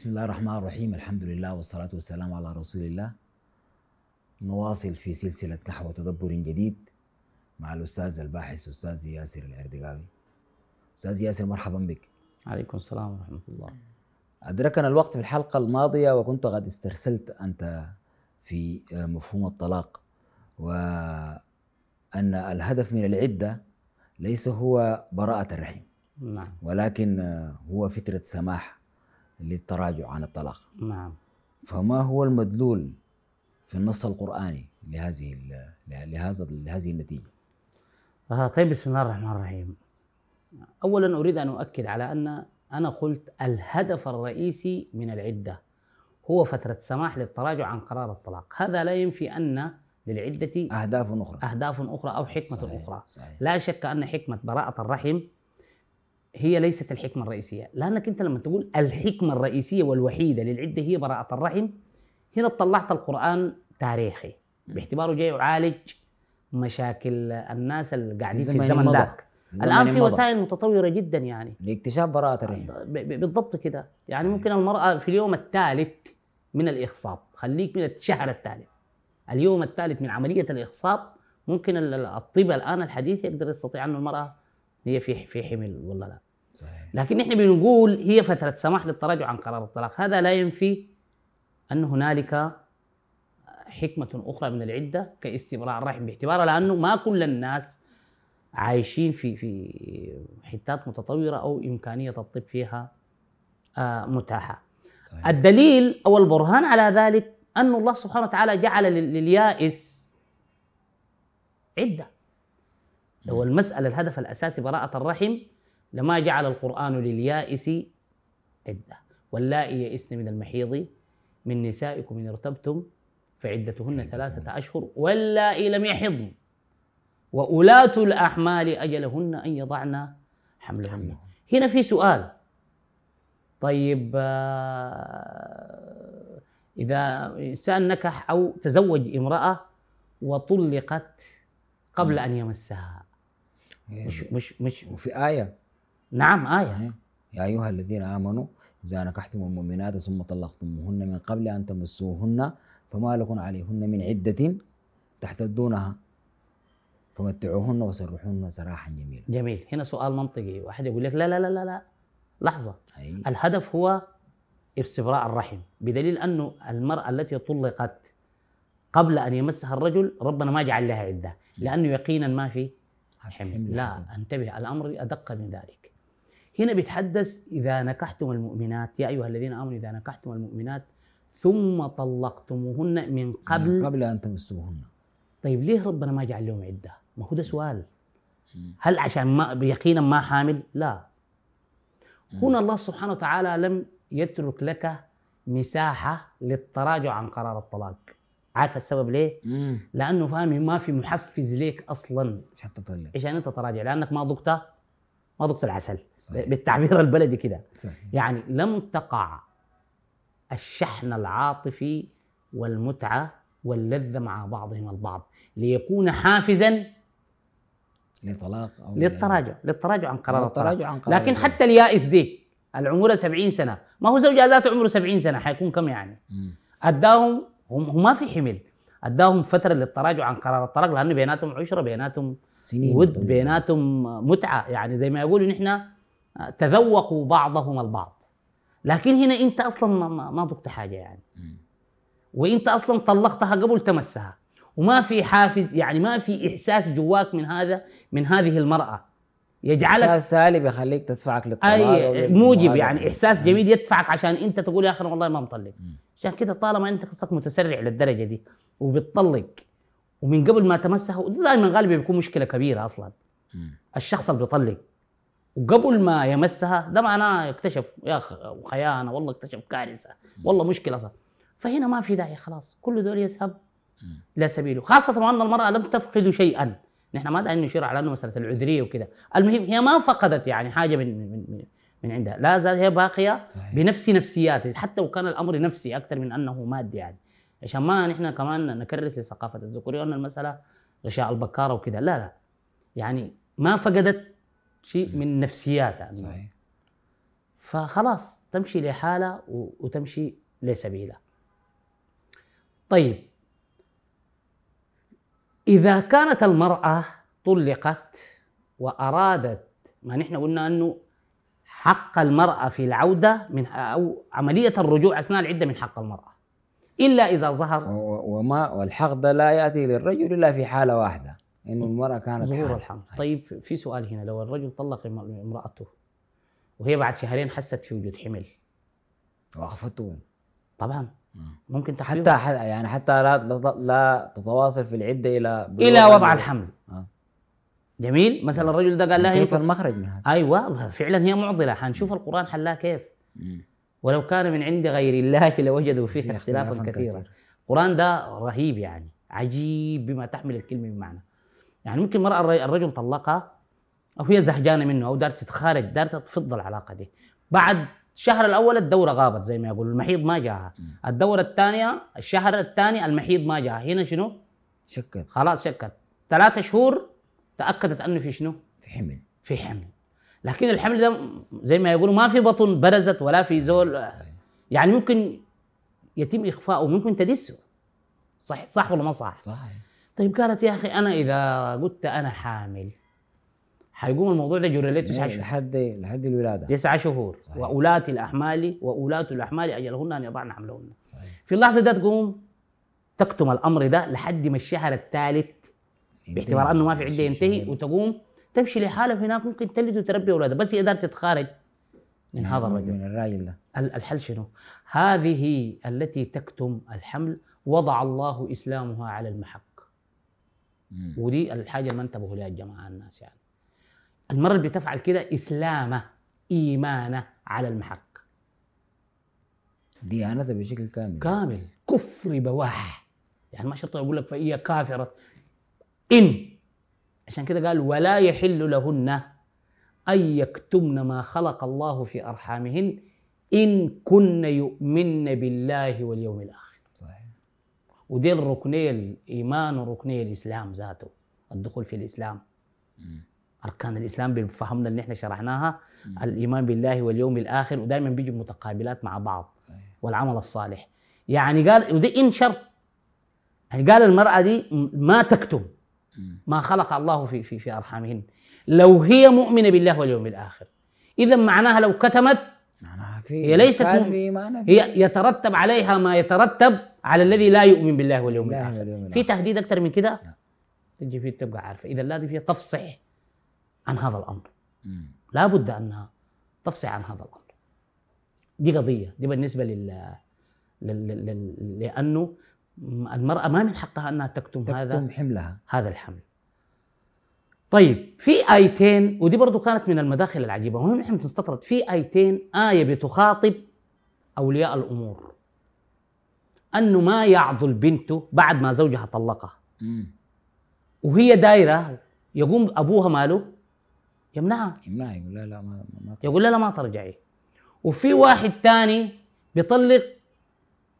بسم الله الرحمن الرحيم. الحمد لله والصلاة والسلام على رسول الله. نواصل في سلسلة نحو تدبر جديد مع الأستاذ الباحث أستاذ ياسر الأردقاوي. أستاذ ياسر مرحبا بك. عليكم السلام ورحمة الله. أدركنا الوقت في الحلقة الماضية وكنت قد استرسلت أنت في مفهوم الطلاق وأن الهدف من العدة ليس هو براءة الرحم نعم. ولكن هو فترة سماح للتراجع عن الطلاق. نعم. فما هو المدلول في النص القرآني لهذه لهذا لهذه النتيجة؟ آه طيب بسم الله الرحمن الرحيم. أولا أريد أن أؤكد على أن أنا قلت الهدف الرئيسي من العدة هو فترة سماح للتراجع عن قرار الطلاق. هذا لا ينفي أن للعدة أهداف أخرى. أهداف أخرى أو حكمة صحيح. أخرى. صحيح. لا شك أن حكمة براءة الرحم هي ليست الحكمة الرئيسية لأنك أنت لما تقول الحكمة الرئيسية والوحيدة للعدة هي براءة الرحم هنا طلعت القرآن تاريخي باعتباره جاي يعالج مشاكل الناس اللي قاعدين في زمن الزمن. ذاك الآن في. وسائل متطورة جدا يعني لاكتشاف براءة الرحم بالضبط كده يعني صحيح. ممكن المرأة في اليوم الثالث من الإخصاب خليك من الشهر الثالث اليوم الثالث من عملية الإخصاب ممكن ال- ال- الطب الآن الحديث يقدر يستطيع أن المرأة هي في في حمل ولا لا. صحيح. لكن نحن بنقول هي فترة سماح للتراجع عن قرار الطلاق. هذا لا ينفي أن هنالك حكمة أخرى من العدة كاستبراء الرحم باعتباره لأنه ما كل الناس عايشين في في حتات متطورة أو إمكانية الطب فيها آه، متاحة. صحيح. الدليل أو البرهان على ذلك أن الله سبحانه وتعالى جعل لل- لليائس عدة. لو المسألة الهدف الأساسي براءة الرحم لما جعل القرآن لليائس عدة. واللائي يئسن من المحيض من نسائكم إن ارتبتم فعدتهن ثلاثة أشهر واللائي لم يحضن. وأولاة الأحمال أجلهن أن يضعن حملهن. هنا في سؤال. طيب آه، إذا إنسان نكح أو تزوج امرأة وطلقت قبل أن يمسها مش مش مش وفي آية. نعم آية. صحيح. يا أيها الذين آمنوا إذا نكحتم المؤمنات ثم طلقتموهن من قبل أن تمسوهن فما لكم عليهن من عدة تحتدونها فمتعوهن وسرحوهن سراحا جميلا. جميل. هنا سؤال منطقي. واحد يقول لك لا لا لا لا لا. لحظة. أي. الهدف هو استبراء الرحم. بدليل أنه المرأة التي طلقت قبل أن يمسها الرجل ربنا ما جعل لها عدة لأنه يقينا ما في حمل لا. أنتبه الأمر أدق من ذلك. هنا بيتحدث إذا نكحتم المؤمنات يا أيها الذين آمنوا إذا نكحتم المؤمنات ثم طلقتموهن من قبل. قبل أن تمسوهن. طيب ليه ربنا ما جعل لهم عدة؟ ما هو ده سؤال. هل عشان ما يقينا ما حامل؟ لا. هنا الله سبحانه وتعالى لم يترك لك مساحة للتراجع عن قرار الطلاق. عارف السبب ليه؟ مم. لأنه فاهم ما في محفز ليك أصلا عشان تطلع عشان أنت تراجع لأنك ما ضقت ما ضقت العسل صحيح. بالتعبير البلدي كده. يعني لم تقع الشحن العاطفي والمتعة واللذة مع بعضهم البعض ليكون حافزا لطلاق أو للتراجع للتراجع عن قرار التراجع عن قرار لكن. حتى اليائس دي العمر 70 سنة ما هو زوجها ذاته عمره 70 سنة حيكون كم يعني. أداهم هم ما في حمل. أداهم فترة للتراجع عن قرار الطلاق لأنه بيناتهم عشرة بيناتهم سنين ود. بيناتهم متعة. يعني زي ما يقولوا نحن تذوقوا بعضهم البعض. لكن هنا أنت أصلا ما, ما, ضقت حاجة يعني. وأنت أصلا طلقتها قبل تمسها. وما في حافز يعني ما في إحساس جواك من هذا من هذه المرأة. يجعلك إحساس سالب يخليك تدفعك للطلاق أي موجب. يعني إحساس جميل يدفعك عشان أنت تقول يا أخي والله ما مطلق. عشان كده طالما أنت قصتك متسرع للدرجة دي وبتطلق ومن قبل ما تمسها دائما غالبا بيكون مشكلة كبيرة أصلا. الشخص اللي بيطلق وقبل ما يمسها ده معناه اكتشف يا أخي خيانة والله اكتشف كارثة والله مشكلة صار فهنا ما في داعي خلاص كل دول يذهب. إلى سبيله خاصة وأن المرأة لم تفقد شيئا نحن ما داعي نشير على إنه مسألة العذرية وكده المهم هي ما فقدت يعني حاجة من من من, عندها. لا زال هي باقية صحيح. بنفس نفسياتها. حتى وكان الأمر نفسي أكثر من أنه مادي يعني. عشان ما نحن كمان نكرس لثقافة الذكورية وأن المسألة غشاء البكارة وكده لا لا. يعني ما فقدت شيء من نفسياتها. صحيح. فخلاص تمشي لحالها وتمشي لسبيلها. طيب. إذا كانت المرأة طلقت وأرادت ما نحن قلنا أنه حق المرأة في العودة من أو عملية الرجوع أثناء العدة من حق المرأة. إلا إذا ظهر وما والحق ده لا يأتي للرجل إلا في حالة واحدة انه المرأة كانت ظهور. الحمل. طيب في سؤال هنا. لو الرجل طلق ام- امرأته وهي بعد شهرين حست في وجود حمل. واخفته طبعا. ممكن تحفيظ حتى يعني حتى لا لا- لا تتواصل في العدة إلى إلى وضع. الحمل. آه. جميل. مثلا الرجل ده قال لها كيف المخرج من هذا؟ أيوه فعلا هي معضلة. حنشوف القرآن حلها كيف. مم. ولو كان من عند غير الله لوجدوا فيه فيه اختلافا اختلافاً كثيرا. كثير. القرآن ده رهيب يعني. عجيب بما تحمل الكلمة من معنى. يعني ممكن مرأة الر- الرجل طلقها أو هي زهجانة منه أو دارت تتخارج دارت تفض العلاقة دي. بعد الشهر الأول الدورة غابت زي ما يقول المحيض ما جاها. الدورة الثانية الشهر الثاني المحيض ما جاها. هنا شنو؟ شكت خلاص شكت ثلاثة شهور تأكدت أنه في شنو؟ في حمل. في حمل. لكن الحمل ده زي ما يقولوا ما في بطن برزت ولا في زول. يعني ممكن يتم اخفائه ممكن تدسه. صح صح ولا ما صح؟ صحيح. طيب قالت يا أخي أنا إذا قلت أنا حامل حيقوم الموضوع ده جرى تسعة شهور لحد لحد الولادة. تسعة شهور. صحيح. وأولاة الأحمال وأولاة الأحمال أجلهن أن يضعن حملهن. صحيح. في اللحظة ده تقوم تكتم الأمر ده لحد ما الشهر الثالث باعتبار أنه ما في عدة ينتهي وتقوم تمشي لحالها هناك ممكن تلد وتربي أولادها بس هي قدرت تتخارج من هذا الرجل. من الراجل ده. ال- الحل شنو؟ هذه التي تكتم الحمل وضع الله إسلامها على المحك. ودي الحاجة اللي ما انتبهوا لها الجماعة الناس يعني. المرة اللي بتفعل كده إسلامه إيمانه على المحك. ديانته بشكل كامل. كامل. كفر بواح. يعني ما شرط يقول لك فهي كافرة. إن. عشان كده قال ولا يحل لهن أن يكتمن ما خلق الله في أرحامهن إن كن يؤمن بالله واليوم الآخر. صحيح. ودي الركنية الإيمان وركنية الإسلام ذاته. الدخول في الإسلام. مم. أركان الإسلام بفهمنا اللي إحنا شرحناها الإيمان بالله واليوم الآخر ودائما بيجوا متقابلات مع بعض صحيح. والعمل الصالح. يعني قال ودي إن شرط. يعني قال المرأة دي ما تكتم. ما خلق الله في في في أرحامهن. لو هي مؤمنة بالله واليوم الآخر إذا معناها لو كتمت معناها في هي ليست في هي يترتب عليها ما يترتب على الذي لا يؤمن بالله واليوم واليوم في. تهديد أكثر من كده. تجي فيه تبقى عارفة. إذا لازم فيها تفصح عن هذا الأمر. مم. لا بد أنها تفصح عن هذا الأمر. دي قضية دي بالنسبة لل, لل... لل... لأنه المرأة ما من حقها أنها تكتم, تكتم هذا حملها. هذا الحمل. طيب في آيتين ودي برضو كانت من المداخل العجيبة وهم نحن بنستطرد في آيتين آية بتخاطب أولياء الأمور. أنه ما يعضل بنته بعد ما زوجها طلقها. وهي دايرة يقوم أبوها ماله يمنعها؟ يمنع يقول لا لا ما ما يقول لها ما ترجعي. وفي واحد تاني بيطلق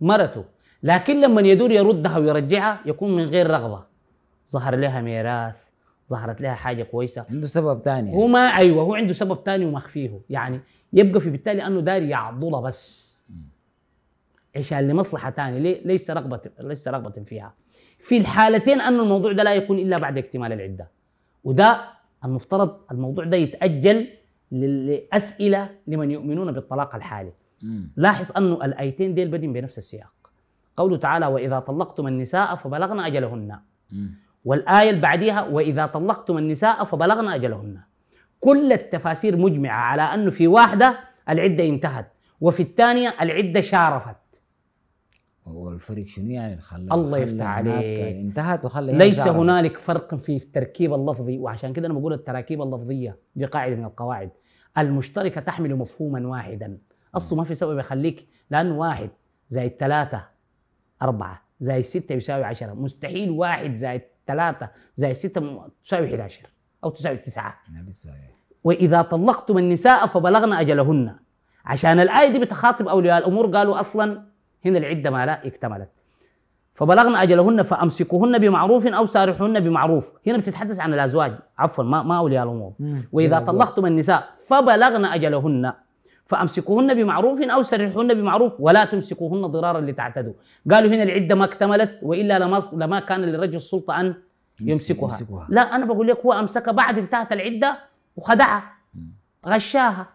مرته لكن لما يدور يردها ويرجعها يكون من غير رغبة. ظهر لها ميراث ظهرت لها حاجة كويسة. عنده سبب ثاني هو ما أيوة هو عنده سبب تاني ومخفيه يعني يبقى في بالتالي أنه داير يعضلها بس. عشان لمصلحة تانية ليه؟ ليس رغبة ليس رغبة فيها. في الحالتين أن الموضوع ده لا يكون إلا بعد اكتمال العدة. وده المفترض الموضوع ده يتأجل لل- لأسئلة لمن يؤمنون بالطلاق الحالي. مم. لاحظ أنه الآيتين ديل بدين بنفس السياق. قوله تعالى وإذا طلقتم النساء فبلغن أجلهن. مم. والآية اللي بعديها وإذا طلقتم النساء فبلغن أجلهن. كل التفاسير مجمعة على أنه في واحدة العدة انتهت وفي الثانية العدة شارفت. والفرق شنو يعني خلى الله يفتح عليك. انتهت وخلى ليس. هنالك فرق في التركيب اللفظي وعشان كده أنا بقول التراكيب اللفظية دي قاعدة من القواعد المشتركة تحمل مفهوما واحدا اصله ما في سبب يخليك لأنه واحد زائد ثلاثة أربعة زائد ستة يساوي عشرة مستحيل واحد زائد ثلاثة زائد ستة م- تساوي 11 أو تساوي بيساوي. وإذا طلقتم النساء فبلغن أجلهن عشان الآية دي بتخاطب أولياء الأمور قالوا أصلا هنا العدة ما لا اكتملت فبلغن أجلهن فأمسكوهن بمعروف أو سارحوهن بمعروف هنا بتتحدث عن الأزواج عفوا ما ما مم. وإذا الأزواج. طلقتم النساء فبلغن أجلهن فأمسكوهن بمعروف أو سرحوهن بمعروف ولا تمسكوهن ضرارا لتعتدوا قالوا هنا العدة ما اكتملت وإلا لما لما كان للرجل السلطة أن يمسكها. يمسكها. لا أنا بقول لك هو أمسكها بعد انتهت العدة وخدعها غشاها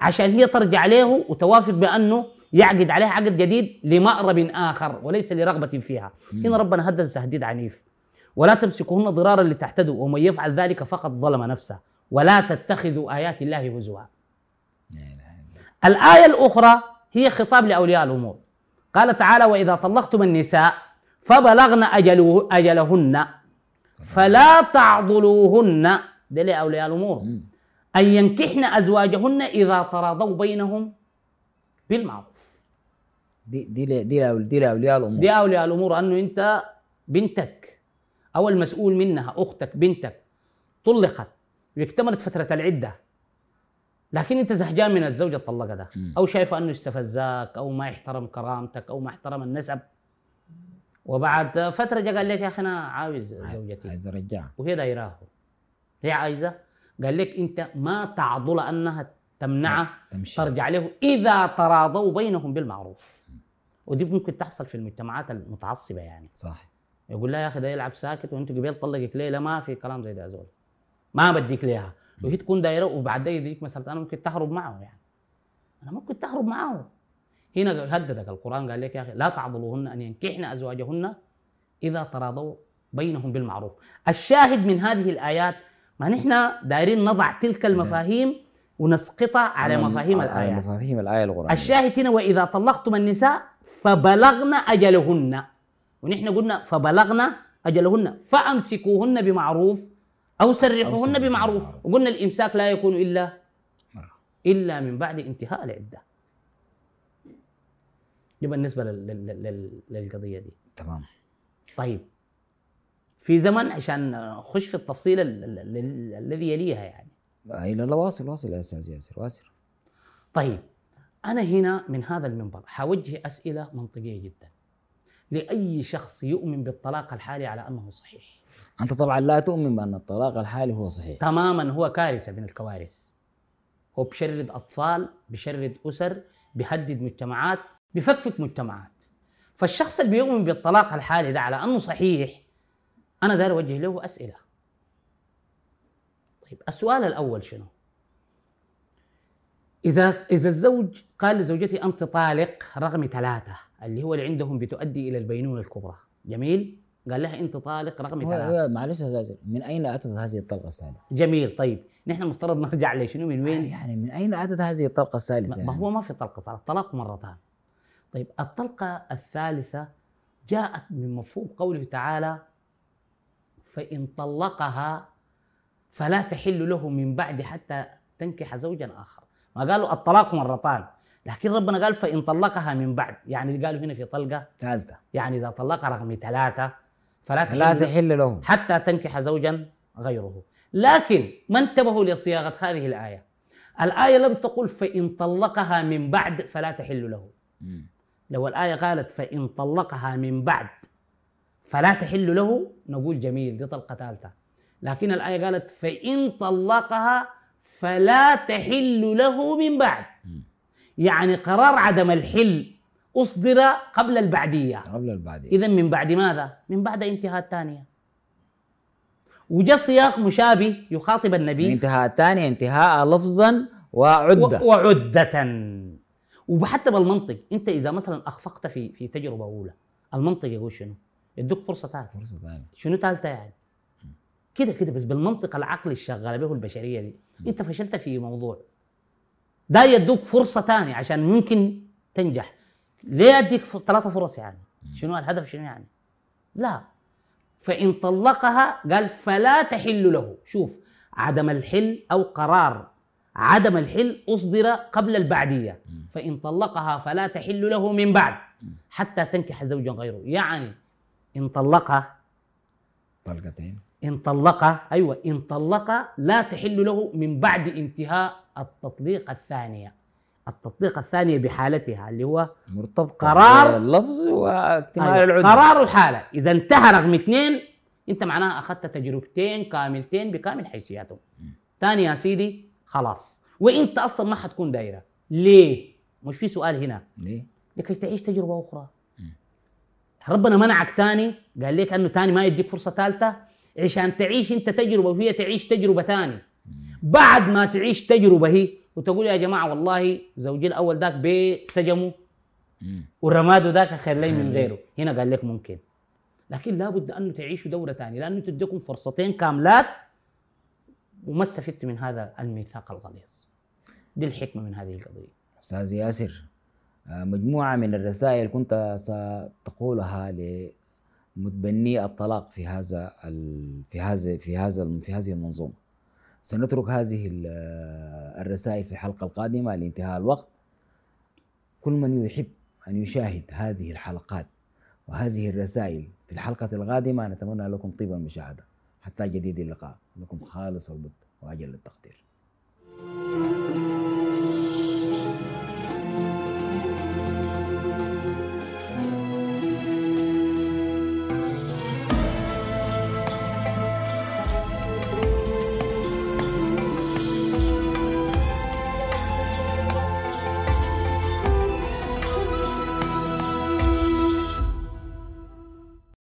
عشان هي ترجع له وتوافق بأنه يعقد عليها عقد جديد لمأرب آخر وليس لرغبة فيها. هنا ربنا هدد تهديد عنيف. ولا تمسكوهن ضرارا لتعتدوا ومن يفعل ذلك فقد ظلم نفسه. ولا تتخذوا آيات الله هزوا. الآية الأخرى هي خطاب لأولياء الأمور. قال تعالى وإذا طلقتم النساء فبلغن أجله أجلهن فلا تعضلوهن. ده لأولياء الأمور. أن ينكحن أزواجهن إذا تراضوا بينهم بالمعروف. دي دي ل- دي دي لأولياء الأمور. دي أولياء الأمور أنه أنت بنتك أو المسؤول منها أختك بنتك طلقت واكتملت فترة العدة. لكن أنت زهجان من الزوجة الطلقة ده. مم. أو شايفه أنه استفزاك أو ما يحترم كرامتك أو ما احترم النسب. وبعد فترة جا قال لك يا أخي أنا عاوز زوجتي. عايز ارجعها وهي دايراه. هي عايزة. قال لك أنت ما تعضل أنها تمنعه تمشي. ترجع له إذا تراضوا بينهم بالمعروف. ودي ممكن تحصل في المجتمعات المتعصبة يعني. صح. يقول لها يا أخي ده يلعب ساكت وانت قبل طلقك ليه؟ لا ما في كلام زي ده زول. ما بديك ليها. وهي تكون دايرة وبعد ده يديك مساله أنا ممكن تهرب معه يعني. أنا ممكن تهرب معه. هنا هددك القرآن قال لك يا أخي لا تعضلوهن أن ينكحن أزواجهن إذا تراضوا بينهم بالمعروف. الشاهد من هذه الآيات ما نحن دايرين نضع تلك المفاهيم ونسقطها على مفاهيم على الآيات. مفاهيم الآية القرآنية. الشاهد هنا وإذا طلقتم النساء فبلغن أجلهن. ونحن قلنا فبلغن أجلهن. فأمسكوهن بمعروف أو سرحوهن بمعروف. وقلنا الإمساك لا يكون مرة. إلا من بعد انتهاء العدة. دي بالنسبة لل- لل- لل- للقضية دي. تمام. طيب. في زمن عشان نخش في التفصيل ال- ال- ال- الذي يليها يعني. اي لا لا واصل واصل يا أستاذ ياسر واصل. طيب. أنا هنا من هذا المنبر حوجه أسئلة منطقية جدا. لأي شخص يؤمن بالطلاق الحالي على أنه صحيح؟ أنت طبعا لا تؤمن بأن الطلاق الحالي هو صحيح. تماما هو كارثة من الكوارث. هو بشرد أطفال بشرد أسر بيهدد مجتمعات بفكفك مجتمعات. فالشخص اللي بيؤمن بالطلاق الحالي ده على أنه صحيح أنا داير أوجه له أسئلة. طيب السؤال الأول شنو؟ إذا إذا الزوج قال لزوجته أنت طالق رقم ثلاثة اللي هو اللي عندهم بتؤدي إلى البينونة الكبرى جميل؟ قال لها أنت طالق رقم ثلاثة معلش ياسر من أين أتت هذه الطلقة الثالثة؟ جميل طيب نحن المفترض نرجع لشنو من وين؟ يعني من أين أتت هذه الطلقة الثالثة؟ ما يعني؟ هو ما في طلقة طلاق الطلاق مرتان طيب الطلقة الثالثة جاءت من مفهوم قوله تعالى فإن طلقها فلا تحل له من بعد حتى تنكح زوجا آخر ما قالوا الطلاق مرتان. لكن ربنا قال فإن طلقها من بعد. يعني اللي قالوا هنا في طلقة؟ ثالثة. يعني إذا طلق رقم ثلاثة فلا تحل لا له تحل له حتى تنكح زوجا غيره. لكن ما انتبهوا لصياغة هذه الآية. الآية لم تقل فإن طلقها من بعد فلا تحل له. لو الآية قالت فإن طلقها من بعد فلا تحل له نقول جميل دي طلقة ثالثة. لكن الآية قالت فإن طلقها فلا تحل له من بعد. يعني قرار عدم الحل أصدر قبل البعدية قبل البعدين إذا من بعد ماذا؟ من بعد انتهاء الثانية وجاء سياق مشابه يخاطب النبي الانتهاء الثاني انتهاء لفظا وعدة و- وعدة وحتى بالمنطق انت إذا مثلا أخفقت في في تجربة أولى المنطق يقول شنو؟ يدوك فرصة ثالثه فرصة ثانية شنو ثالثة يعني؟ كده كده بس بالمنطق العقلي الشغالة به البشريه دي. انت فشلت في موضوع. ده يدوك فرصة ثانية عشان ممكن تنجح. ليه اديك ثلاثة فرص يعني؟ شنو الهدف شنو يعني؟ لا. فإن طلقها قال فلا تحل له. شوف عدم الحل أو قرار. عدم الحل أصدر قبل البعدية. فإن طلقها فلا تحل له من بعد. حتى تنكح زوجا غيره. يعني إن طلقها طلقتين. إن طلقها أيوة إن طلق لا تحل له من بعد انتهاء التطليق الثانية. التطليق الثانية بحالتها اللي هو مرتبطة قرار- اللفظ واكتمال أيوة. العده قرار الحالة. إذا انتهى رقم اثنين أنت معناها أخذت تجربتين كاملتين بكامل حيثياتهم. ثاني يا سيدي خلاص. وأنت أصلا ما حتكون دايرة. ليه؟ مش في سؤال هنا. ليه؟ لكي تعيش تجربة أخرى. ربنا منعك تاني قال لك أنه تاني ما يديك فرصة ثالثة عشان تعيش أنت تجربة وهي تعيش تجربة تاني بعد ما تعيش تجربة هي وتقول يا جماعة والله زوجي الأول ذاك بسجمه. ورماده ذاك خير لي من غيره. هنا قال لك ممكن. لكن لابد أنه تعيشوا دورة ثانية لأنه تديكم فرصتين كاملات وما استفدت من هذا الميثاق الغليظ. دي الحكمة من هذه القضية. أستاذ ياسر آه، مجموعة من الرسائل كنت ستقولها لمتبني الطلاق في هذا في هذا في هذا في هذه المنظومة. سنترك هذه ال- الرسائل في الحلقة القادمة لانتهاء الوقت. كل من يحب أن يشاهد هذه الحلقات وهذه الرسائل في الحلقة القادمة نتمنى لكم طيب المشاهدة. حتى جديد اللقاء. لكم خالص البد وأجل التقدير.